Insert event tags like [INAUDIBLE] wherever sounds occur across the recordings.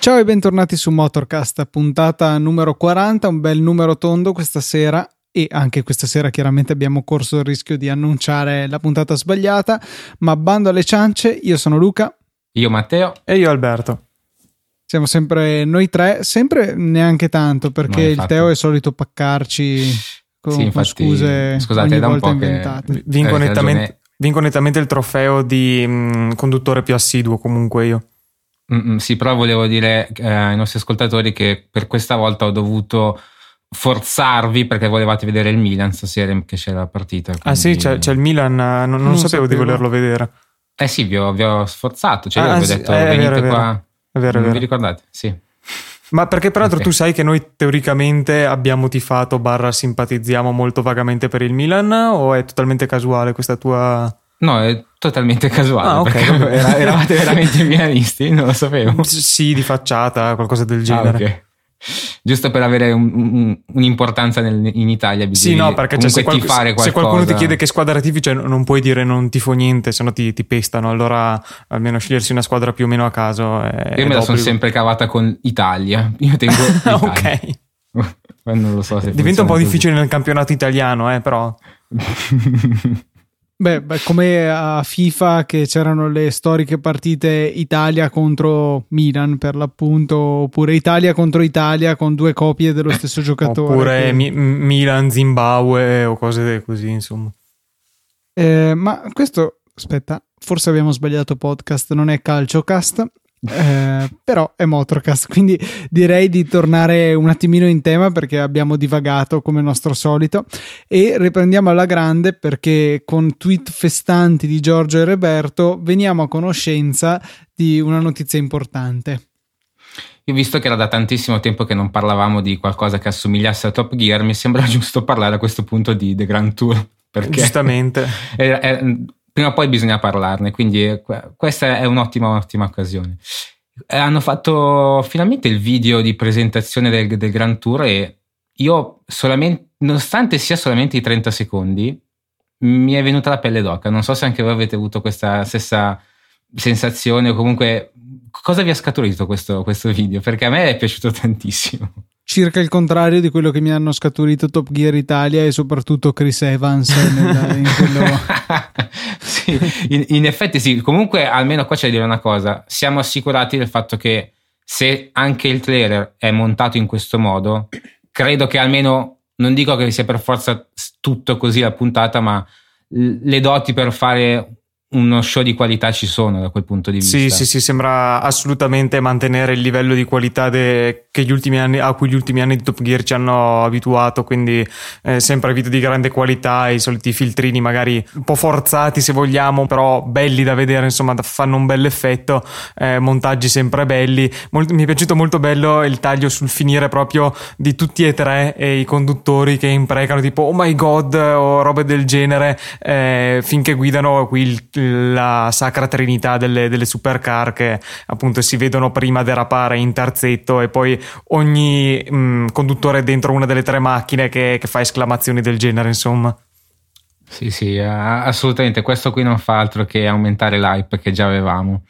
Ciao e bentornati su Motorcast, puntata numero 40, un bel numero tondo questa sera e anche questa sera chiaramente abbiamo corso il rischio di annunciare la puntata sbagliata, ma bando alle ciance, io sono Luca. Io Matteo. E io Alberto. Siamo sempre noi tre, sempre neanche tanto perché no, il Teo è solito paccarci con, sì, infatti, con scuse scusate, ogni da volta inventate. Vinco, nettamente, vinco nettamente il trofeo di mh, mm, conduttore più assiduo comunque io. Mm-mm, sì, però volevo dire eh, ai nostri ascoltatori che per questa volta ho dovuto forzarvi perché volevate vedere il Milan stasera che c'è la partita. Quindi... Ah sì, c'è, c'è, il Milan, non, non, non sapevo, sapevo, di volerlo vedere. Eh sì, vi ho, vi ho sforzato, cioè ah, io vi ho detto eh, venite vero, qua. È vero, è vero. vi ricordate? Sì. Ma perché peraltro okay. tu sai che noi teoricamente abbiamo tifato barra simpatizziamo molto vagamente per il Milan o è totalmente casuale questa tua... No, è totalmente casuale. Ah, ok. Era, eravate veramente milanisti? Non lo sapevo. Sì, di facciata, qualcosa del genere. Ah, okay. Giusto per avere un, un, un'importanza nel, in Italia Sì, no, perché cioè, se, qual- se, qualcuno ti chiede che squadra tifi, cioè, non puoi dire non tifo niente, se no ti, ti, pestano. Allora, almeno scegliersi una squadra più o meno a caso. È, Io me la sono sempre cavata con Italia. Io tengo. [LAUGHS] ok. [LAUGHS] non lo so se Diventa un po' così. difficile nel campionato italiano, eh, però. [LAUGHS] Beh, beh, come a FIFA che c'erano le storiche partite Italia contro Milan per l'appunto, oppure Italia contro Italia con due copie dello stesso giocatore. Oppure che... Mi- Milan Zimbabwe o cose così, insomma. Eh, ma questo, aspetta, forse abbiamo sbagliato podcast, non è CalcioCast, eh, però è Motorcast, quindi direi di tornare un attimino in tema perché abbiamo divagato come nostro solito e riprendiamo alla grande perché con tweet festanti di Giorgio e Roberto veniamo a conoscenza di una notizia importante. Io visto che era da tantissimo tempo che non parlavamo di qualcosa che assomigliasse a Top Gear, mi sembra [LAUGHS] giusto parlare a questo punto di The Grand Tour. Perché Giustamente. [LAUGHS] È, è, prima o poi bisogna parlarne, quindi eh, questa è un'ottima, un'ottima occasione. Eh, hanno fatto finalmente il video di presentazione del, del Grand Tour e io solamente, nonostante sia solamente i 30 secondi, mi è venuta la pelle d'oca. Non so se anche voi avete avuto questa stessa sensazione o comunque cosa vi ha scaturito questo, questo video? Perché a me è piaciuto tantissimo circa il contrario di quello che mi hanno scaturito Top Gear Italia e soprattutto Chris Evans nel, in quello... [LAUGHS] sì, in, in, effetti sì, comunque almeno qua c'è da dire una cosa, siamo assicurati del fatto che se anche il trailer è montato in questo modo, credo che almeno, non dico che sia per forza tutto così la puntata, ma le doti per fare uno show di qualità ci sono da quel punto di vista. Sì, sì, sì, sembra assolutamente mantenere il livello di qualità de, anni, a cui gli ultimi anni di Top Gear ci hanno abituato, quindi eh, sempre video di grande qualità, i soliti filtrini magari un po' forzati se vogliamo, però belli da vedere, insomma, fanno un bel effetto, eh, montaggi sempre belli. Mol- mi è piaciuto molto bello il taglio sul finire proprio di tutti e tre e i conduttori che imprecano tipo oh my god o robe del genere eh, finché guidano qui il la sacra trinità delle, delle supercar che appunto si vedono prima derapare in terzetto e poi ogni mh, mm, conduttore dentro una delle tre macchine che, che fa esclamazioni del genere, insomma. Sì, sì, assolutamente. Questo qui non fa altro che aumentare l'hype che già avevamo.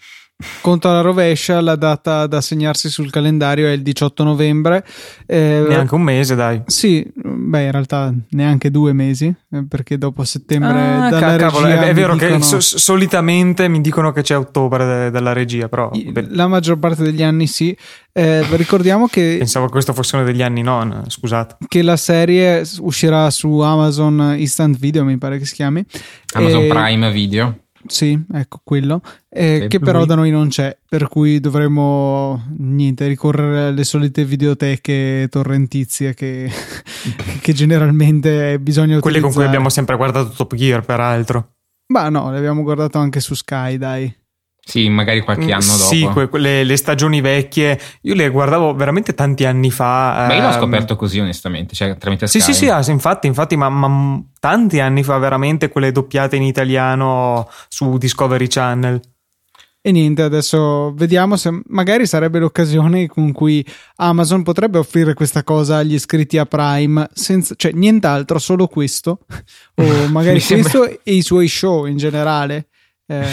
Conto alla rovescia, la data da segnarsi sul calendario è il 18 novembre. Eh, neanche un mese, dai. Sì, beh, in realtà neanche due mesi, eh, perché dopo settembre ah, dalla cavolo, è, è vero dicono... che so, solitamente mi dicono che c'è ottobre dalla regia, però... La maggior parte degli anni sì. Eh, ricordiamo che... Pensavo che questo fosse uno degli anni non, scusate. Che la serie uscirà su Amazon Instant Video, mi pare che si chiami. Amazon e... Prime Video. Sì, ecco quello, eh, che però da noi non c'è, per cui dovremmo niente, ricorrere alle solite videoteche torrentizie che, [LAUGHS] che generalmente bisogna utilizzare. Quelle con cui abbiamo sempre guardato Top Gear, peraltro. Ma no, le abbiamo guardato anche su Sky, dai. Sì, magari qualche mm, anno sì, dopo. Sì, que- le, le, stagioni vecchie, io le guardavo veramente tanti anni fa. Ma io l'ho ehm, scoperto così, onestamente, cioè tramite Sky. Sì, sì, sì, ah, infatti, infatti ma, ma, tanti anni fa veramente quelle doppiate in italiano su Discovery Channel. E niente, adesso vediamo se magari sarebbe l'occasione con cui Amazon potrebbe offrire questa cosa agli iscritti a Prime, senza, cioè nient'altro, solo questo, [LAUGHS] o magari questo sembra... e i suoi show in generale. Eh,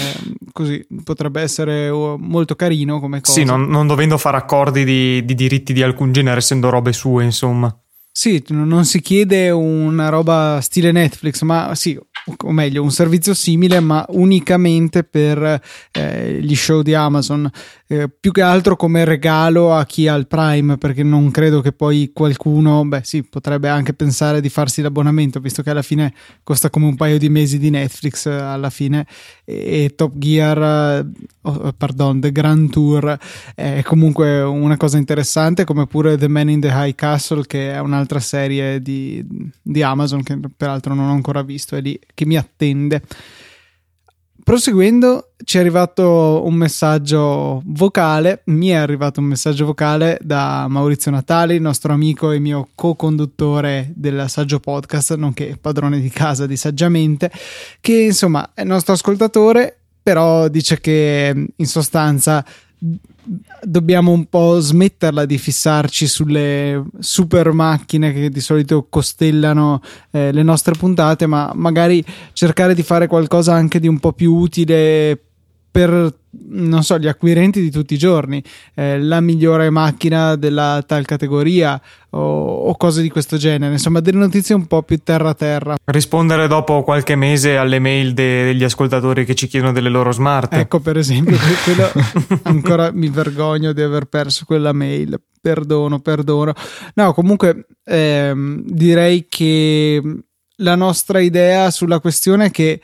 così potrebbe essere uh, molto carino come cosa. Sì, non, non dovendo fare accordi di, di diritti di alcun genere, essendo robe sue, insomma. Sì, non si chiede una roba stile Netflix, ma sì, o meglio, un servizio simile, ma unicamente per eh, gli show di Amazon. Eh, più che altro come regalo a chi ha il Prime, perché non credo che poi qualcuno, beh, sì, potrebbe anche pensare di farsi l'abbonamento, visto che alla fine costa come un paio di mesi di Netflix eh, alla fine. E, e Top Gear, eh, oh, pardon, The Grand Tour è comunque una cosa interessante, come pure The Man in the High Castle, che è un'altra serie di, di Amazon che peraltro non ho ancora visto, è lì che mi attende. Proseguendo, ci è arrivato un messaggio vocale, mi è arrivato un messaggio vocale da Maurizio Natali, nostro amico e mio co-conduttore del Saggio Podcast, nonché padrone di casa di Saggiamente, che insomma è nostro ascoltatore, però dice che in sostanza dobbiamo un po' smetterla di fissarci sulle super macchine che di solito costellano eh, le nostre puntate, ma magari cercare di fare qualcosa anche di un po' più utile per non so, gli acquirenti di tutti i giorni, eh, la migliore macchina della tal categoria o, o, cose di questo genere, insomma, delle notizie un po' più terra terra. Rispondere dopo qualche mese alle mail de- degli ascoltatori che ci chiedono delle loro smart. Ecco, per esempio, [LAUGHS] quello ancora mi vergogno di aver perso quella mail. Perdono, perdono. No, comunque ehm, direi che la nostra idea sulla questione è che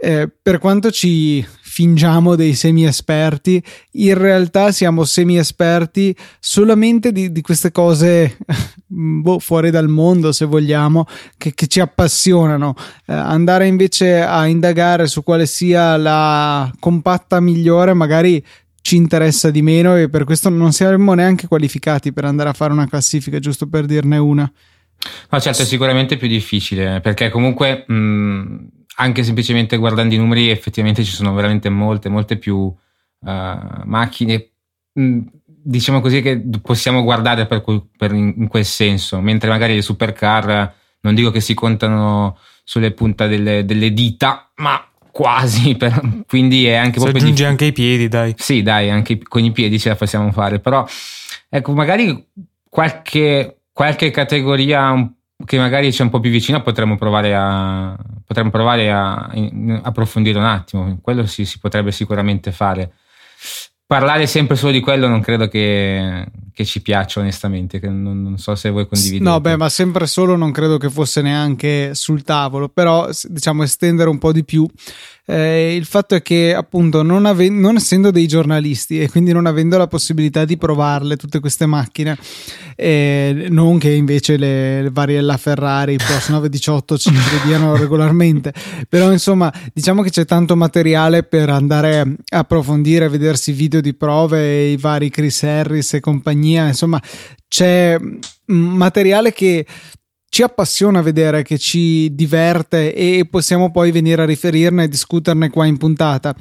eh, per quanto ci fingiamo dei semi esperti, in realtà siamo semi esperti solamente di, di queste cose [LAUGHS] boh, fuori dal mondo, se vogliamo, che, che ci appassionano. Eh, andare invece a indagare su quale sia la compatta migliore, magari ci interessa di meno e per questo non siamo neanche qualificati per andare a fare una classifica, giusto per dirne una. Ma certo, è sicuramente più difficile perché comunque mh, anche semplicemente guardando i numeri, effettivamente ci sono veramente molte, molte più uh, macchine, mm, diciamo così, che possiamo guardare per, per in, quel senso, mentre magari le supercar non dico che si contano sulle punte delle, delle dita, ma quasi, [LAUGHS] per, quindi è anche proprio... aggiunge anche i piedi, dai. Sì, dai, anche con i piedi ce la possiamo fare, però ecco, magari qualche, qualche categoria un che magari c'è un po' più vicino potremmo provare a, potremmo provare a, in, approfondire un attimo. Quello si, si, potrebbe sicuramente fare. Parlare sempre solo di quello non credo che, che ci piaccia onestamente, non, non, so se voi condividete. No, beh, ma sempre solo non credo che fosse neanche sul tavolo, però diciamo estendere un po' di più eh, il fatto è che, appunto, non, ave- non, essendo dei giornalisti e quindi non avendo la possibilità di provarle tutte queste macchine, eh, non che invece le, le varie La Ferrari, Porsche 918 ci diano [LAUGHS] regolarmente, però insomma, diciamo che c'è tanto materiale per andare a approfondire, vedersi video di prove, i vari Chris Harris e compagnia, insomma, c'è materiale che ci appassiona vedere, che ci diverte e possiamo poi venire a riferirne e discuterne qua in puntata.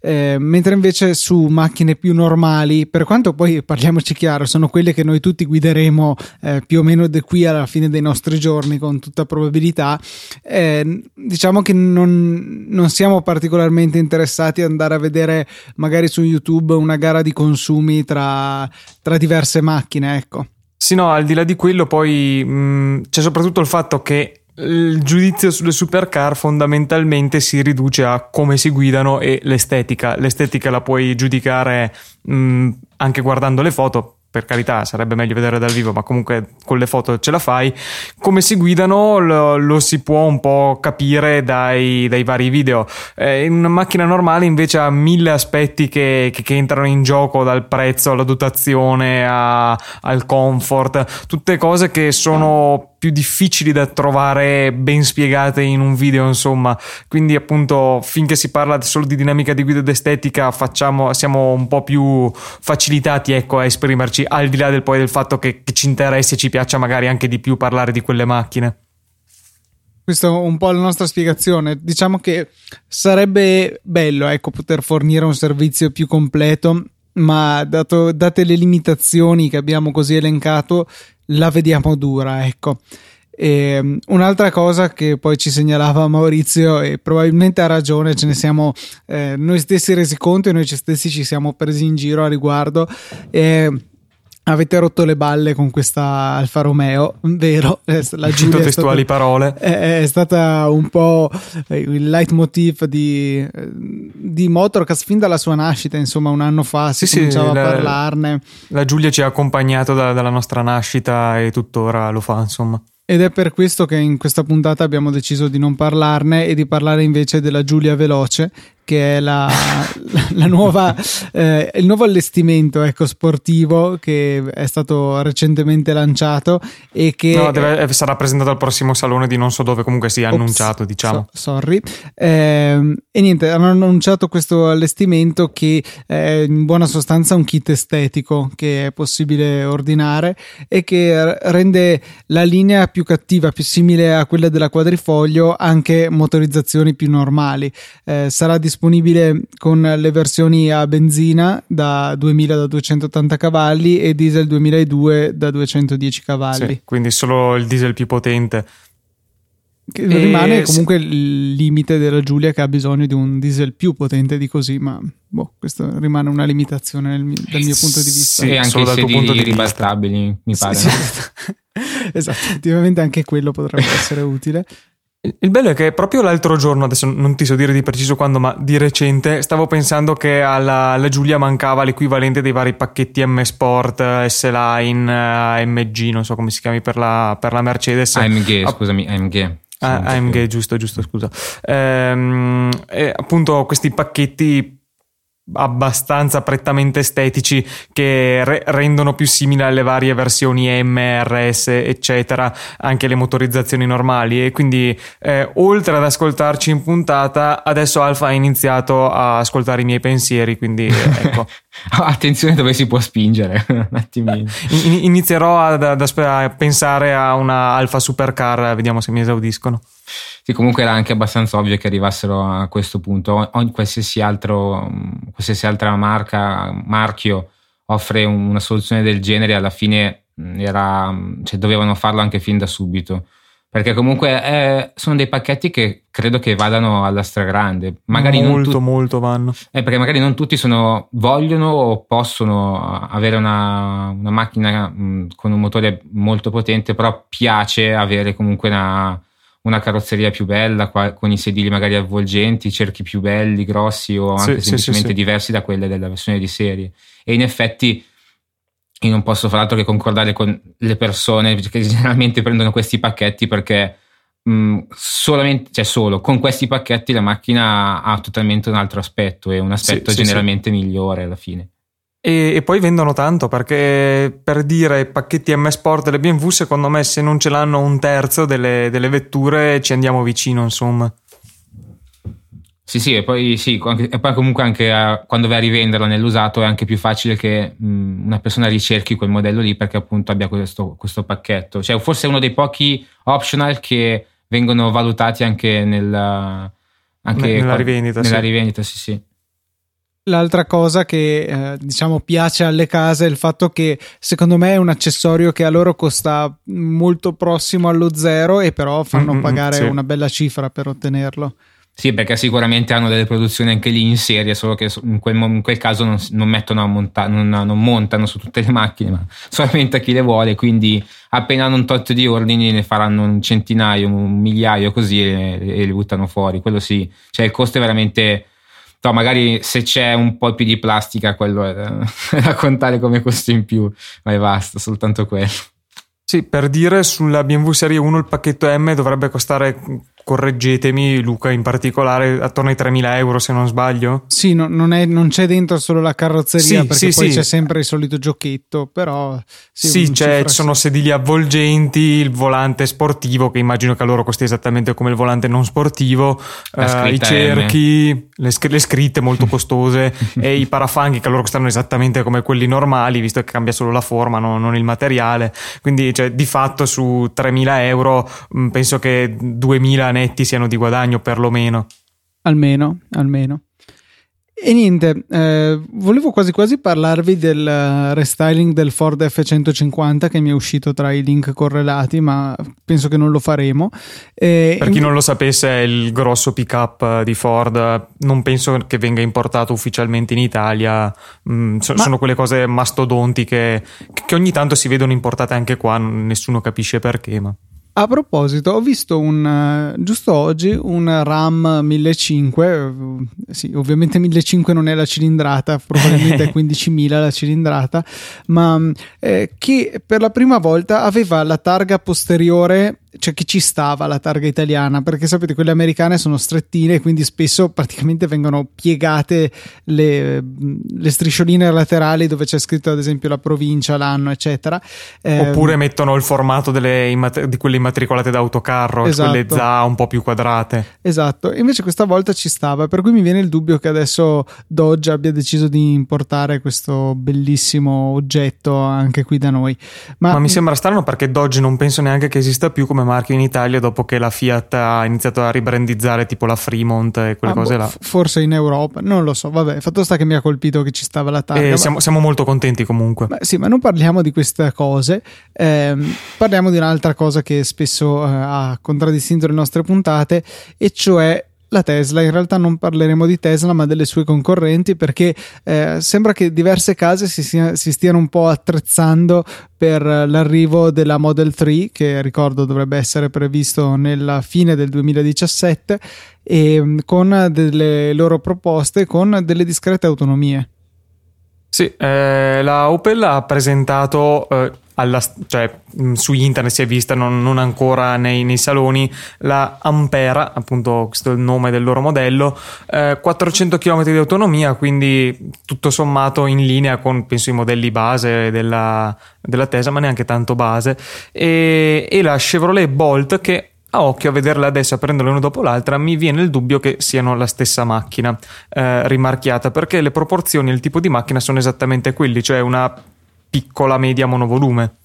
Eh, mentre invece su macchine più normali, per quanto poi parliamoci chiaro, sono quelle che noi tutti guideremo eh, più o meno da qui alla fine dei nostri giorni con tutta probabilità, eh, diciamo che non, non siamo particolarmente interessati ad andare a vedere magari su YouTube una gara di consumi tra, tra diverse macchine, ecco. Sì, no, al di là di quello poi mh, c'è soprattutto il fatto che il giudizio sulle supercar fondamentalmente si riduce a come si guidano e l'estetica. L'estetica la puoi giudicare mh, anche guardando le foto, per carità sarebbe meglio vedere dal vivo, ma comunque con le foto ce la fai. Come si guidano lo, lo si può un po' capire dai, dai vari video. Eh, in una macchina normale invece ha mille aspetti che, che, che entrano in gioco, dal prezzo alla dotazione a, al comfort, tutte cose che sono più difficili da trovare ben spiegate in un video, insomma. Quindi, appunto, finché si parla solo di dinamica di guida ed estetica, facciamo, siamo un po' più facilitati ecco, a esprimerci, al di là del, poi del fatto che, che ci interessi e ci piaccia magari anche di più parlare di quelle macchine. questa è un po' la nostra spiegazione. Diciamo che sarebbe bello ecco, poter fornire un servizio più completo, ma dato, date le limitazioni che abbiamo così elencato, la vediamo dura. Ecco. E, ehm, un'altra cosa che poi ci segnalava Maurizio, e probabilmente ha ragione, ce ne siamo eh, noi stessi resi conto e noi stessi ci siamo presi in giro a riguardo. Eh, Avete rotto le balle con questa Alfa Romeo, vero? Eh, la [LAUGHS] Giulia testuali stata, parole. È, è, stata un po' il leitmotiv di, di Motorcast fin dalla sua nascita, insomma, un anno fa si sì, cominciava sì, a parlarne. La Giulia ci ha accompagnato da, dalla nostra nascita e tuttora lo fa, insomma. Ed è per questo che in questa puntata abbiamo deciso di non parlarne e di parlare invece della Giulia Veloce, che è la, [LAUGHS] la nuova, eh, il nuovo allestimento ecco, sportivo che è stato recentemente lanciato e che no, deve, sarà presentato al prossimo salone di non so dove comunque sia Ops, annunciato diciamo. so, sorry. Eh, e niente hanno annunciato questo allestimento che è in buona sostanza un kit estetico che è possibile ordinare e che rende la linea più cattiva più simile a quella della quadrifoglio anche motorizzazioni più normali. Eh, sarà disponibile disponibile con le versioni a benzina da 2000 da 280 cavalli e diesel 2002 da 210 cavalli. Sì, quindi solo il diesel più potente. Che e rimane comunque sì. il limite della Giulia che ha bisogno di un diesel più potente di così, ma boh, questo rimane una limitazione nel, dal mio punto di vista. Sì, anche solo dal tuo punto di ribaltabili, mi pare. Sì, sì. [LAUGHS] esatto, effettivamente anche quello potrebbe [LAUGHS] essere utile. Il bello è che proprio l'altro giorno, adesso non ti so dire di preciso quando, ma di recente, stavo pensando che alla, alla Giulia mancava l'equivalente dei vari pacchetti M Sport, S-Line, AMG, non so come si chiami per la, per la Mercedes. AMG, ah, scusami, AMG. Ah, AMG, giusto, giusto, scusa. Ehm, appunto questi pacchetti abbastanza prettamente estetici che re- rendono più simili alle varie versioni M, RS eccetera anche le motorizzazioni normali. E quindi eh, oltre ad ascoltarci in puntata adesso Alfa ha iniziato a ascoltare i miei pensieri quindi ecco. [LAUGHS] Attenzione dove si può spingere [LAUGHS] un attimino. In- inizierò ad, ad, a pensare a una Alfa Supercar vediamo se mi esaudiscono sì, comunque era anche abbastanza ovvio che arrivassero a questo punto. Ogni, qualsiasi, altro, qualsiasi altra marca, marchio offre una soluzione del genere, alla fine era, cioè, dovevano farlo anche fin da subito. Perché comunque eh, sono dei pacchetti che credo che vadano alla stragrande. Magari molto, tu- molto vanno. Eh, perché magari non tutti sono, vogliono o possono avere una, una macchina mh, con un motore molto potente, però piace avere comunque una, una carrozzeria più bella, con i sedili magari avvolgenti, cerchi più belli, grossi o anche sì, semplicemente sì, sì, diversi da quelle della versione di serie. E in effetti io non posso far altro che concordare con le persone che generalmente prendono questi pacchetti perché mh, solamente, cioè solo con questi pacchetti la macchina ha totalmente un altro aspetto e un aspetto generalmente migliore alla fine. E, e, poi vendono tanto perché per dire pacchetti M Sport delle BMW, secondo me, se non ce l'hanno un terzo delle, delle vetture, ci andiamo vicino, insomma. Sì, sì, e poi, sì, e poi comunque anche a, quando vai a rivenderla nell'usato è anche più facile che mh, una persona ricerchi quel modello lì perché appunto abbia questo, questo pacchetto. Cioè, forse è uno dei pochi optional che vengono valutati anche, nel, anche nella qua, rivendita. Nella sì. rivendita, sì, sì. L'altra cosa che eh, diciamo piace alle case è il fatto che secondo me è un accessorio che a loro costa molto prossimo allo zero e però fanno mm-hmm, pagare sì. una bella cifra per ottenerlo. Sì, perché sicuramente hanno delle produzioni anche lì in serie, solo che in quel, in quel caso non, non mettono a montare, non, non, montano su tutte le macchine, ma [LAUGHS] solamente a chi le vuole. Quindi, appena hanno un tot di ordini, ne faranno un centinaio, un migliaio così e, e li buttano fuori. Quello sì, cioè il costo è veramente No, magari se c'è un po' più di plastica, quello è da [LAUGHS] contare come costo in più, ma basta, soltanto quello. Sì, per dire sulla BMW Serie 1 il pacchetto M dovrebbe costare correggetemi Luca in particolare attorno ai 3.000 euro se non sbaglio? Sì no, non, è, non, c'è dentro solo la carrozzeria sì, perché sì, poi sì. c'è sempre il solito giochetto però sì, sì ci sono sedili avvolgenti il volante sportivo che immagino che a loro costi esattamente come il volante non sportivo uh, i cerchi le, le, scritte molto [LAUGHS] costose e i [LAUGHS] parafanghi che a loro costano esattamente come quelli normali visto che cambia solo la forma no, non il materiale. Quindi cioè, di fatto su 3.000 euro penso che 2.000 netti siano di guadagno perlomeno. Almeno, almeno. E niente, eh, volevo quasi quasi parlarvi del restyling del Ford F150 che mi è uscito tra i link correlati, ma penso che non lo faremo. E per chi non lo sapesse, è il grosso pick-up di Ford. Non penso che venga importato ufficialmente in Italia. Mm, so. Sono quelle cose mastodontiche che ogni tanto si vedono importate anche qua, nessuno capisce perché. Ma... A proposito, ho visto un giusto oggi un RAM 1500, sì, ovviamente 1500 non è la cilindrata, probabilmente [LAUGHS] è 15.000 la cilindrata, ma eh, che per la prima volta aveva la targa posteriore cioè che ci stava la targa italiana perché sapete quelle americane sono strettine quindi spesso praticamente vengono piegate le, le striscioline laterali dove c'è scritto ad esempio la provincia l'anno eccetera. Eh, oppure mettono il formato delle, di quelle immatricolate da autocarro esatto. quelle ZA un po' più quadrate. Esatto. Invece questa volta ci stava per cui mi viene il dubbio che adesso Dodge abbia deciso di importare questo bellissimo oggetto anche qui da noi. Ma, ma mi sembra strano perché Dodge non penso neanche che esista più come marchio in Italia dopo che la Fiat ha iniziato a ribrandizzare tipo la Fremont e quelle ah, cose boh, là. Forse in Europa, non lo so, vabbè, fatto sta che mi ha colpito che ci stava la targa. Eh, siamo, siamo, molto contenti comunque. Beh, sì, ma non parliamo di queste cose, eh, parliamo di un'altra cosa che spesso eh, ha contraddistinto le nostre puntate e cioè la Tesla. In realtà non parleremo di Tesla, ma delle sue concorrenti, perché eh, sembra che diverse case si, sia, si, stiano un po' attrezzando per l'arrivo della Model 3, che ricordo dovrebbe essere previsto nella fine del 2017, e mm, con delle loro proposte con delle discrete autonomie. Sì, eh, la Opel ha presentato eh, alla, cioè, mm, su internet si è vista, non, non ancora nei, nei, saloni, la Ampera, appunto questo è il nome del loro modello, eh, 400 km di autonomia, quindi tutto sommato in linea con penso i modelli base della, della Tesla, ma neanche tanto base, e, e la Chevrolet Bolt che a occhio a vederla adesso a prenderla una dopo l'altra mi viene il dubbio che siano la stessa macchina eh, rimarchiata perché le proporzioni e il tipo di macchina sono esattamente quelli cioè una piccola media monovolume.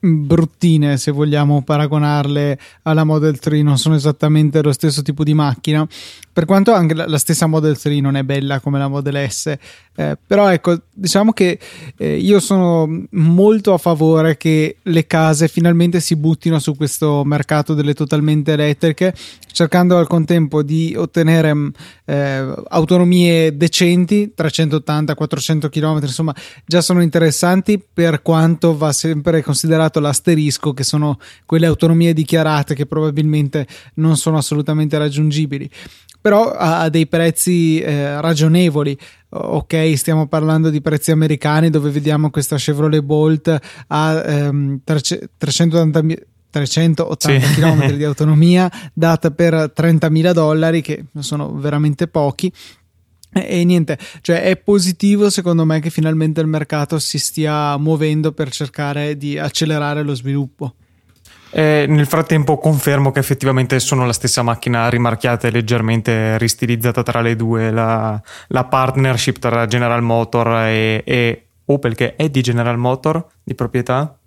Bruttine se vogliamo paragonarle alla Model 3 non sono esattamente lo stesso tipo di macchina per quanto anche la, stessa Model 3 non è bella come la Model S eh, però ecco diciamo che eh, io sono molto a favore che le case finalmente si buttino su questo mercato delle totalmente elettriche cercando al contempo di ottenere mm, eh, autonomie decenti 380-400 km insomma già sono interessanti per quanto va sempre considerato l'asterisco che sono quelle autonomie dichiarate che probabilmente non sono assolutamente raggiungibili però a, dei prezzi eh, ragionevoli. Ok, stiamo parlando di prezzi americani dove vediamo questa Chevrolet Bolt a ehm, 380 380 sì. km di [LAUGHS] autonomia data per 30.000 dollari che sono veramente pochi e, e niente, cioè è positivo secondo me che finalmente il mercato si stia muovendo per cercare di accelerare lo sviluppo. E nel frattempo confermo che effettivamente sono la stessa macchina rimarchiata e leggermente ristilizzata tra le due, la, la partnership tra General Motor e, e, Opel che è di General Motor di proprietà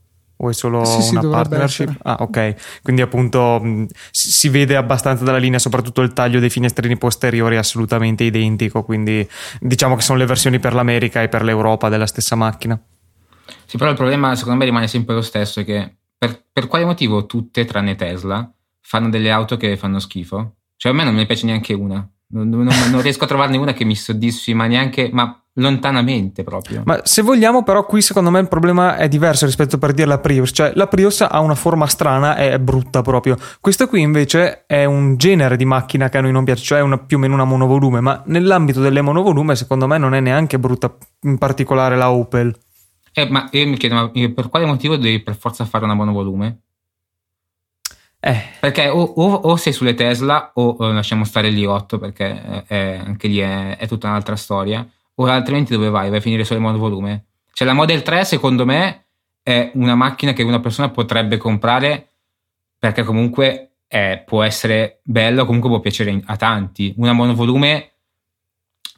o è solo sì, una sì, partnership? Essere. Ah, ok. Quindi appunto mh, si vede abbastanza dalla linea, soprattutto il taglio dei finestrini posteriori è assolutamente identico, quindi diciamo che sono le versioni per l'America e per l'Europa della stessa macchina. Sì, però il problema secondo me rimane sempre lo stesso, è che per, per quale motivo tutte, tranne Tesla, fanno delle auto che fanno schifo? Cioè a me non mi piace neanche una. Non, non, non, riesco a trovarne una che mi soddisfi, ma neanche, ma lontanamente proprio. Ma se vogliamo, però, qui secondo me il problema è diverso rispetto per dire la Prius. Cioè, la Prius ha una forma strana e è brutta proprio. Questo qui invece è un genere di macchina che a noi non piace, cioè una, più o meno una monovolume. Ma nell'ambito delle monovolume, secondo me, non è neanche brutta, in particolare la Opel. Eh, ma io mi chiedo, ma per quale motivo devi per forza fare una monovolume? Eh. Perché o, o, o, sei sulle Tesla o, o lasciamo stare l'i8 perché è, è, anche lì è, è, tutta un'altra storia. O altrimenti dove vai? Vai a finire solo in monovolume? Cioè la Model 3 secondo me è una macchina che una persona potrebbe comprare perché comunque è, può essere bella o comunque può piacere a tanti. Una monovolume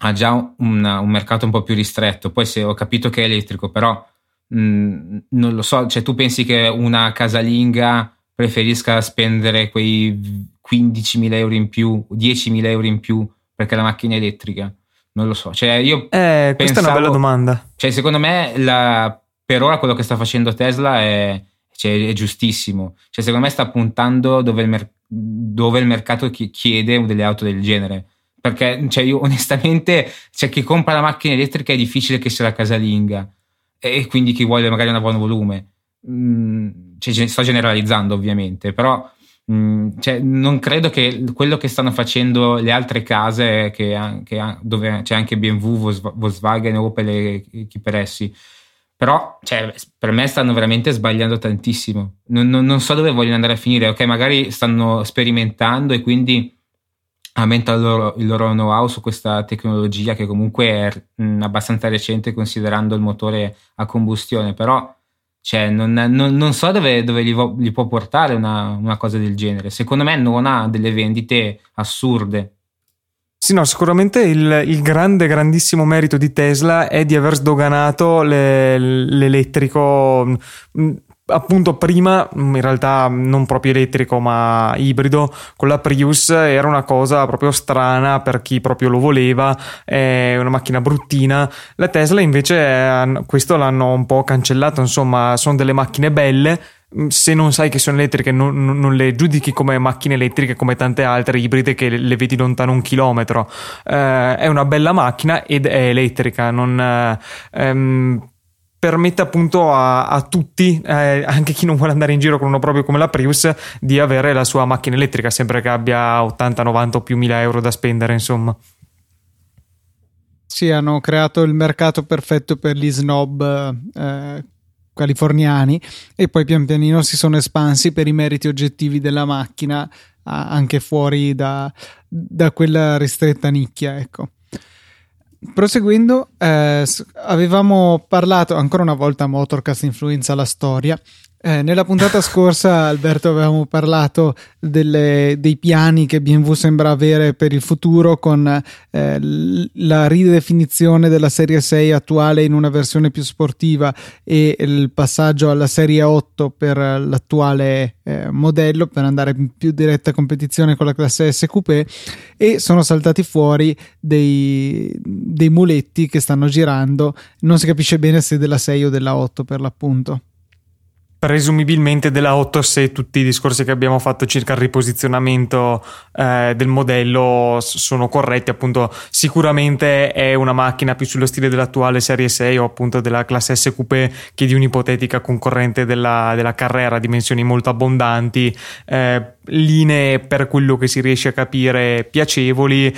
ha già un, un, mercato un po' più ristretto. Poi se ho capito che è elettrico, però mh, mm, non lo so, cioè tu pensi che una casalinga preferisca spendere quei 15.000 euro in più, 10.000 euro in più perché la macchina è elettrica? Non lo so. Cioè, io eh, questa è una bella domanda. Cioè, secondo me, la, per ora quello che sta facendo Tesla è, cioè, è giustissimo. Cioè, secondo me sta puntando dove il, mer- dove il mercato chiede delle auto del genere. Perché, cioè, io onestamente, cioè, chi compra la macchina elettrica è difficile che sia la casalinga. E quindi chi vuole magari una buon volume. Mm, cioè, sto generalizzando ovviamente, però mm, cioè, non credo che quello che stanno facendo le altre case che, che, dove c'è anche BMW, Volkswagen, Opel e chi per essi però cioè, per me stanno veramente sbagliando tantissimo non, non, non, so dove vogliono andare a finire ok magari stanno sperimentando e quindi aumentano il loro, il loro know-how su questa tecnologia che comunque è mh, abbastanza recente considerando il motore a combustione però cioè, non, non, non, so dove, dove gli, vo- gli, può portare una, una, cosa del genere. Secondo me non ha delle vendite assurde. Sì, no, sicuramente il, il grande, grandissimo merito di Tesla è di aver sdoganato le, l'elettrico appunto prima in realtà non proprio elettrico ma ibrido con la Prius era una cosa proprio strana per chi proprio lo voleva è una macchina bruttina. La Tesla invece questo l'hanno un po' cancellato insomma sono delle macchine belle. Se non sai che sono elettriche non, non, le giudichi come macchine elettriche come tante altre ibride che le vedi lontano un chilometro. Eh, è una bella macchina ed è elettrica non, eh, ehm, permette appunto a, a tutti, eh, anche chi non vuole andare in giro con uno proprio come la Prius, di avere la sua macchina elettrica, sempre che abbia 80, 90 o più mila euro da spendere, insomma. Sì, hanno creato il mercato perfetto per gli snob eh, californiani e poi pian pianino si sono espansi per i meriti oggettivi della macchina anche fuori da, da quella ristretta nicchia, ecco proseguendo, eh, avevamo parlato ancora una volta Motorcast influenza la storia eh, nella puntata scorsa, Alberto, avevamo parlato delle, dei piani che BMW sembra avere per il futuro con eh, la ridefinizione della serie 6 attuale in una versione più sportiva e il passaggio alla serie 8 per l'attuale eh, modello per andare in più diretta competizione con la classe S Coupé e sono saltati fuori dei, dei muletti che stanno girando. Non si capisce bene se della 6 o della 8 per l'appunto presumibilmente della 8 se tutti i discorsi che abbiamo fatto circa il riposizionamento eh, del modello sono corretti. Appunto sicuramente è una macchina più sullo stile dell'attuale serie 6 o appunto della classe S Coupé che di un'ipotetica concorrente della, della carrera dimensioni molto abbondanti eh, linee per quello che si riesce a capire piacevoli.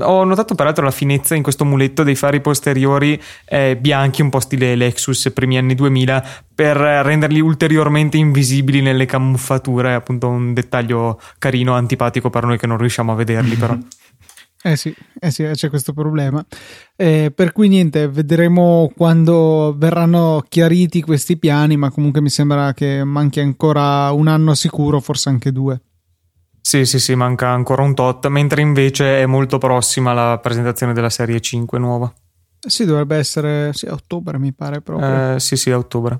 Ho notato peraltro la finezza in questo muletto dei fari posteriori eh, bianchi, un po' stile Lexus primi anni 2000, per renderli ulteriormente invisibili nelle camuffature, appunto un dettaglio carino, antipatico per noi che non riusciamo a vederli però. [LAUGHS] Eh sì, eh sì, c'è questo problema. Eh, per cui niente, vedremo quando verranno chiariti questi piani, ma comunque mi sembra che manchi ancora un anno sicuro, forse anche due. Sì, sì, sì, manca ancora un tot, mentre invece è molto prossima la presentazione della serie 5 nuova. Sì, dovrebbe essere sì, a ottobre, mi pare proprio. Eh, sì, sì, a ottobre.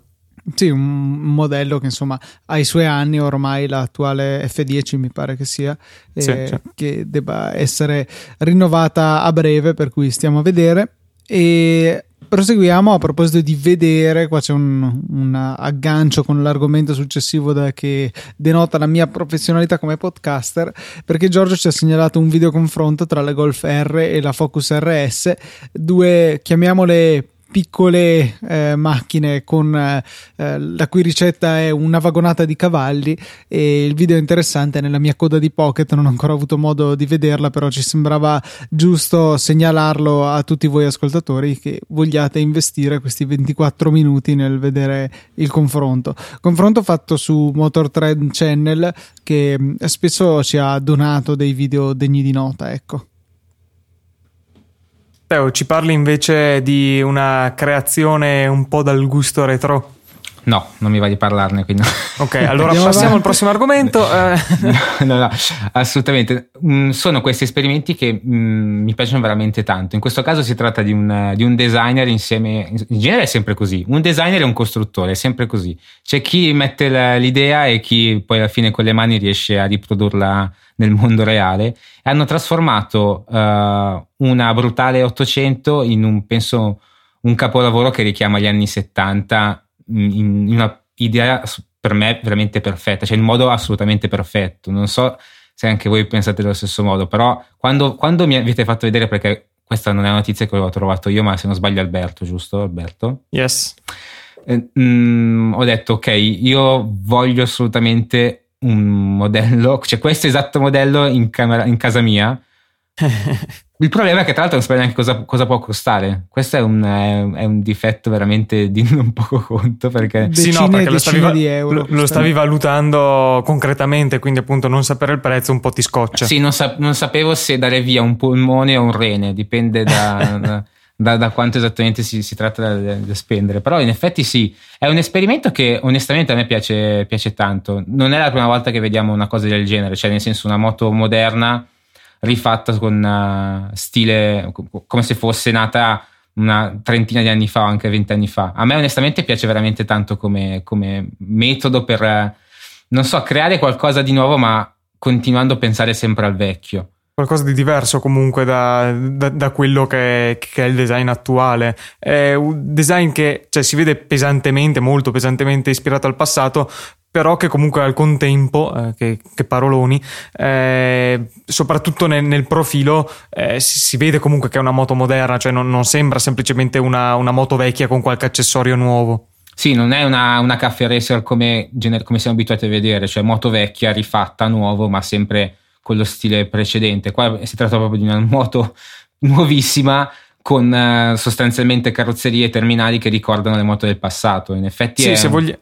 Sì, un modello che insomma ha i suoi anni ormai, l'attuale F10 mi pare che sia, sì, eh, sì. che debba essere rinnovata a breve, per cui stiamo a vedere. E proseguiamo a proposito di vedere, qua c'è un, un aggancio con l'argomento successivo da, che denota la mia professionalità come podcaster, perché Giorgio ci ha segnalato un video confronto tra la Golf R e la Focus RS, due chiamiamole piccole eh, macchine con eh, la cui ricetta è una vagonata di cavalli e il video è interessante nella mia coda di Pocket non ho ancora avuto modo di vederla però ci sembrava giusto segnalarlo a tutti voi ascoltatori che vogliate investire questi 24 minuti nel vedere il confronto. Confronto fatto su Motor Trend Channel che mm, spesso ci ha donato dei video degni di nota ecco Teo, ci parli invece di una creazione un po' dal gusto retro? No, non mi va di parlarne. Quindi. Ok, [LAUGHS] allora passiamo avanti. al prossimo argomento. [LAUGHS] Eh. no, no, assolutamente. Mm, sono questi esperimenti che mm, mi piacciono veramente tanto. In questo caso si tratta di un, di un, designer insieme. In genere è sempre così. Un designer e un costruttore, è sempre così. C'è chi mette l'idea e chi poi alla fine con le mani riesce a riprodurla nel mondo reale. Hanno trasformato uh, una brutale 800 in un, penso, un capolavoro che richiama gli anni 70 in, in una idea per me veramente perfetta, cioè in modo assolutamente perfetto. Non so se anche voi pensate dello stesso modo, però quando, quando mi avete fatto vedere, perché questa non è una notizia che ho trovato io, ma se non sbaglio Alberto, giusto Alberto? Yes. Eh, mm, ho detto ok, io voglio assolutamente un modello, cioè questo esatto modello in, camera, in casa mia. [LAUGHS] Il problema è che tra l'altro non sapete neanche cosa, cosa, può costare. Questo è un, è, è un, difetto veramente di non poco conto. Perché... Decine, sì, no, perché lo stavi, di euro, lo, lo stavi valutando concretamente, quindi appunto non sapere il prezzo un po' ti scoccia. Sì, non, sa- non sapevo se dare via un polmone o un rene, dipende da, [LAUGHS] da, da, da, quanto esattamente si, si tratta da, spendere. Però in effetti sì, è un esperimento che onestamente a me piace, piace tanto. Non è la prima volta che vediamo una cosa del genere, cioè nel senso una moto moderna rifatta con uh, stile come se fosse nata una trentina di anni fa o anche vent'anni fa. A me onestamente piace veramente tanto come, come metodo per, non so, creare qualcosa di nuovo ma continuando a pensare sempre al vecchio qualcosa di diverso comunque da, da, da quello che, che, è il design attuale. È un design che cioè, si vede pesantemente, molto pesantemente ispirato al passato, però che comunque al contempo, eh, che, che, paroloni, eh, soprattutto nel, nel profilo eh, si, si, vede comunque che è una moto moderna, cioè non, non sembra semplicemente una, una, moto vecchia con qualche accessorio nuovo. Sì, non è una, una caffè racer come, come siamo abituati a vedere, cioè moto vecchia, rifatta, nuovo, ma sempre con lo stile precedente. Qua si tratta proprio di una moto [LAUGHS] nuovissima con uh, sostanzialmente carrozzerie terminali che ricordano le moto del passato. In effetti sì, è... se, voglia-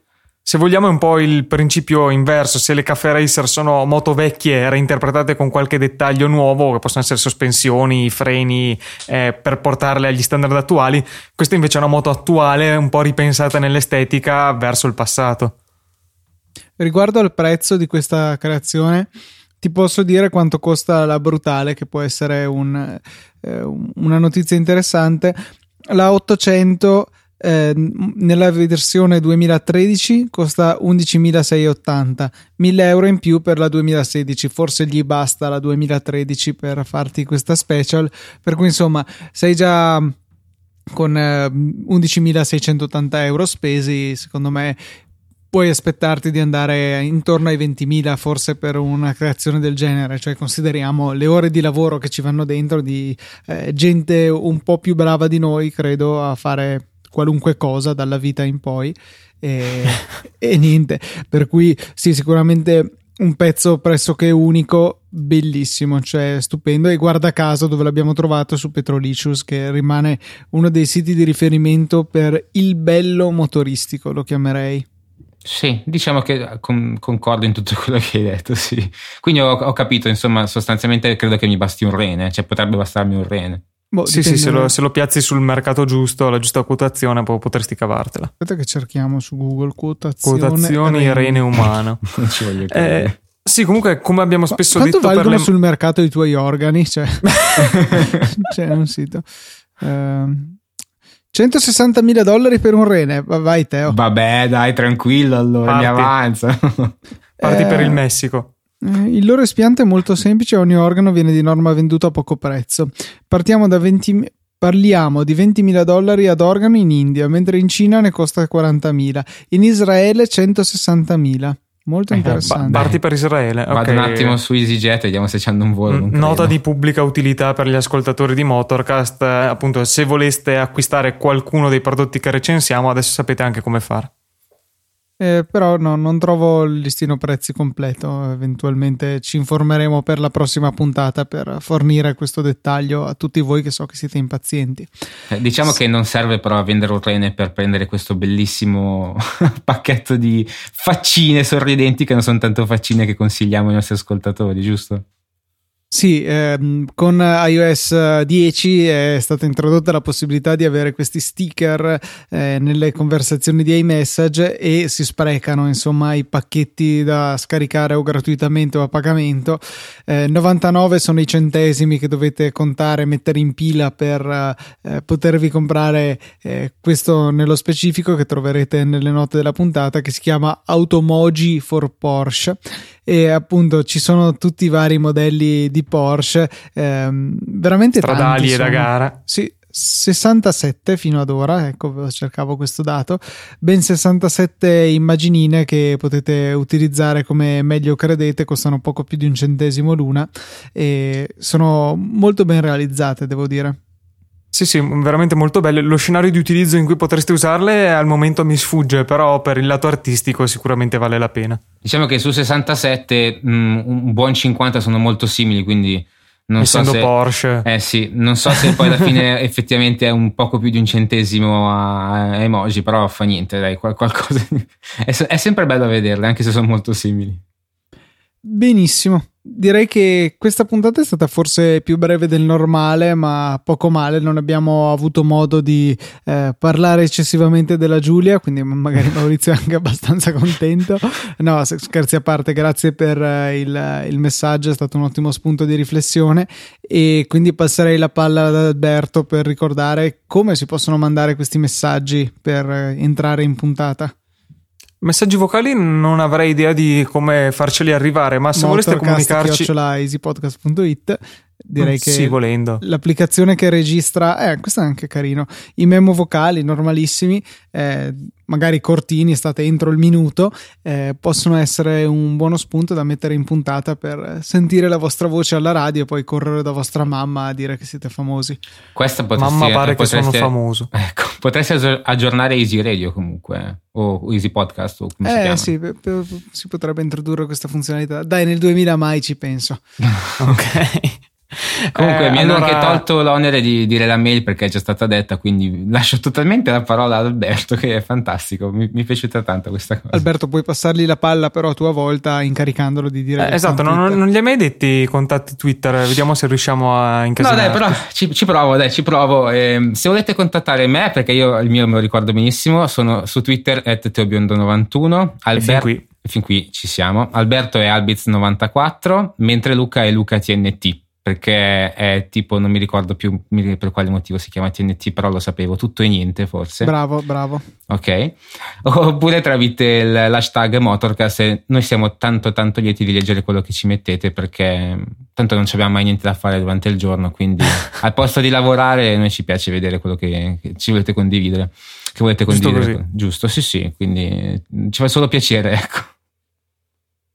se vogliamo è un po' il principio inverso, se le caffè racer sono moto vecchie reinterpretate con qualche dettaglio nuovo, che possono essere sospensioni, freni, eh, per portarle agli standard attuali, questa invece è una moto attuale, un po' ripensata nell'estetica verso il passato. Riguardo al prezzo di questa creazione, ti posso dire quanto costa la brutale, che può essere un, eh, una notizia interessante. La 800 eh, nella versione 2013 costa 11.680, 1.000 euro in più per la 2016, forse gli basta la 2013 per farti questa special, per cui insomma sei già con eh, 11.680 euro spesi, secondo me puoi aspettarti di andare intorno ai 20.000 forse per una creazione del genere, cioè consideriamo le ore di lavoro che ci vanno dentro di eh, gente un po' più brava di noi, credo, a fare qualunque cosa dalla vita in poi e, [LAUGHS] e niente, per cui sì, sicuramente un pezzo pressoché unico, bellissimo, cioè stupendo e guarda caso dove l'abbiamo trovato su Petrolicious che rimane uno dei siti di riferimento per il bello motoristico, lo chiamerei. Sì, diciamo che con, concordo in tutto quello che hai detto, sì. Quindi ho, ho, capito, insomma, sostanzialmente credo che mi basti un rene, cioè potrebbe bastarmi un rene. Boh, sì, sì, se lo, se lo, piazzi sul mercato giusto, la giusta quotazione, poi potresti cavartela. Aspetta che cerchiamo su Google quotazione quotazioni rene, rene umano. [LAUGHS] non ci voglio eh, sì, comunque, come abbiamo spesso Quanto detto... Quanto valgono le... sul mercato i tuoi organi? Cioè, [LAUGHS] [LAUGHS] c'è un sito. Uh, 160 mila dollari per un rene, vai Teo. Vabbè, dai, tranquillo allora, Parti. mi avanza. Parti eh, per il Messico. Eh, il loro espianto è molto semplice, ogni organo viene di norma venduto a poco prezzo. Partiamo da 20, Parliamo di 20.000 dollari ad organo in India, mentre in Cina ne costa 40.000, in Israele 160.000. Molto Eh, interessante. ba- parti per Israele. Vado un attimo su EasyJet, vediamo se c'hanno un volo. Nota di pubblica utilità per gli ascoltatori di Motorcast, eh, appunto se voleste acquistare qualcuno dei prodotti che recensiamo adesso sapete anche come fare. Eh, però no, non trovo il listino prezzi completo. Eventualmente ci informeremo per la prossima puntata per fornire questo dettaglio a tutti voi che so che siete impazienti. Eh, Diciamo che non serve però a vendere un rene per prendere questo bellissimo [LAUGHS] pacchetto di faccine sorridenti che non sono tanto faccine che consigliamo ai nostri ascoltatori, giusto? Sì, ehm, con iOS 10 è stata introdotta la possibilità di avere questi sticker eh, nelle conversazioni di iMessage e si sprecano insomma i pacchetti da scaricare o gratuitamente o a pagamento. Eh, 99 sono i centesimi che dovete contare, mettere in pila per eh, potervi comprare eh, questo nello specifico che troverete nelle note della puntata che si chiama Automoji for Porsche e appunto ci sono tutti i vari modelli di Porsche ehm, veramente Stradali tanti e da gara. sì 67 fino ad ora, ecco, cercavo questo dato, ben 67 immaginine che potete utilizzare come meglio credete, costano poco più di un centesimo l'una e sono molto ben realizzate, devo dire. Sì, sì, veramente molto bello. Lo scenario di utilizzo in cui potreste usarle al momento mi sfugge, però per il lato artistico sicuramente vale la pena. Diciamo che su 67 mh, un buon 50 sono molto simili, quindi non Essendo so se... Porsche. Eh sì, non so se poi alla fine [LAUGHS] effettivamente è un poco più di un centesimo a a emoji, però fa niente, dai, qual- qualcosa. di- [LAUGHS] È, è sempre bello vederle, anche se sono molto simili. Benissimo. Direi che questa puntata è stata forse più breve del normale, ma poco male. Non abbiamo avuto modo di eh, parlare eccessivamente della Giulia, quindi magari Maurizio è anche [LAUGHS] abbastanza contento. No, scherzi a parte, grazie per eh, il, il messaggio, è stato un ottimo spunto di riflessione. E quindi passerei la palla ad Alberto per ricordare come si possono mandare questi messaggi per eh, entrare in puntata. Messaggi vocali non avrei idea di come farceli arrivare, ma se voleste comunicarci... easypodcast.it direi che Sì, volendo. l'applicazione che registra eh, questo è anche carino i memo vocali normalissimi eh, magari cortini state entro il minuto eh, possono essere un buono spunto da mettere in puntata per sentire la vostra voce alla radio e poi correre da vostra mamma a dire che siete famosi Questa potresti, Mamma pare che potresti- sono famoso. Ecco, potresti aggi- aggiornare Easy Radio comunque, o Easy Podcast, o come si eh chiama. sì si potrebbe introdurre questa funzionalità dai nel 2000 mai ci penso [LAUGHS] Ok. Comunque Eh, mi hanno allora- anche tolto l'onere di dire la mail perché è già stata detta, quindi [LAUGHS] lascio totalmente la parola ad Alberto, che è fantastico. Mi, mi è piaciuta tanto questa cosa. Alberto puoi passargli la palla però a tua volta incaricandolo di dire Eh, esatto, non, non gli hai mai detti i contatti Twitter? Vediamo se riusciamo a No, incasinare. dai, però ci, ci provo, dai, ci provo. Ehm, se volete contattare me, perché io il mio me lo ricordo benissimo, sono su Twitter at teobiondo91. Alberto, qui. fin qui ci siamo. Alberto è Albiz94, mentre Luca è Luca TNT. Perché è tipo, non mi ricordo più per quale motivo si chiama TNT, però lo sapevo, tutto e niente forse. bravo bravo ok? [LAUGHS] Oppure tramite l'hashtag Motorcast. Noi siamo tanto tanto lieti di leggere quello che ci mettete perché tanto non abbiamo mai niente da fare durante il giorno, quindi [LAUGHS] al posto di lavorare noi ci piace vedere quello che, che ci volete condividere. Che volete Giusto condividere. così. Giusto, sì, sì, quindi ci fa solo piacere, [LAUGHS] ecco.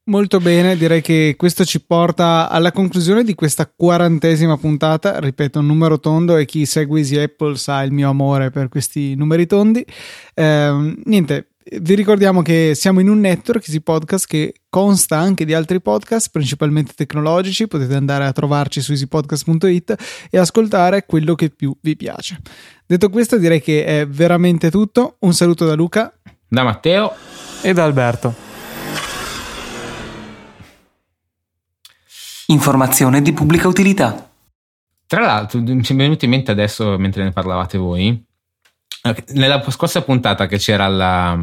Molto bene, direi che questo ci porta alla conclusione di questa quarantesima puntata. Ripeto, un numero tondo e chi segue Easy Apple sa il mio amore per questi numeri tondi. Ehm, niente, vi ricordiamo che siamo in un network Easy Podcast che consta anche di altri podcast, principalmente tecnologici. Potete andare a trovarci su easypodcast.it e ascoltare quello che più vi piace. Detto questo, direi che è veramente tutto. Un saluto da Luca. Da Matteo, E da Alberto. Informazione di pubblica utilità. Tra l'altro, mi è venuto in mente adesso mentre ne parlavate voi. Nella scorsa puntata che c'era la-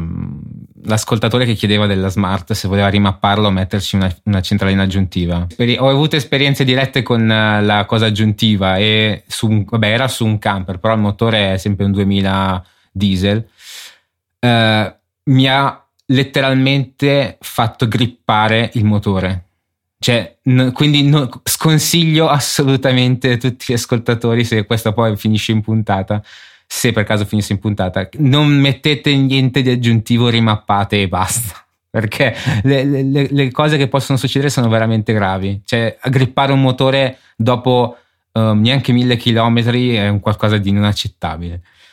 l'ascoltatore che chiedeva della smart se voleva rimapparlo o metterci una, una centralina aggiuntiva. Ho avuto esperienze dirette con eh, la cosa aggiuntiva e su vabbè, era su un camper, però il motore è sempre un 2000 diesel. Eh, mi ha letteralmente fatto grippare il motore. Cioè, n- quindi no- sconsiglio assolutamente a tutti gli ascoltatori, se questa poi finisce in puntata, se per caso finisse in puntata, non mettete niente di aggiuntivo, rimappate e basta. [LAUGHS] perché le, le, le, cose che possono succedere sono veramente gravi. Cioè, aggrippare un motore dopo um, neanche mille chilometri è un qualcosa di inaccettabile.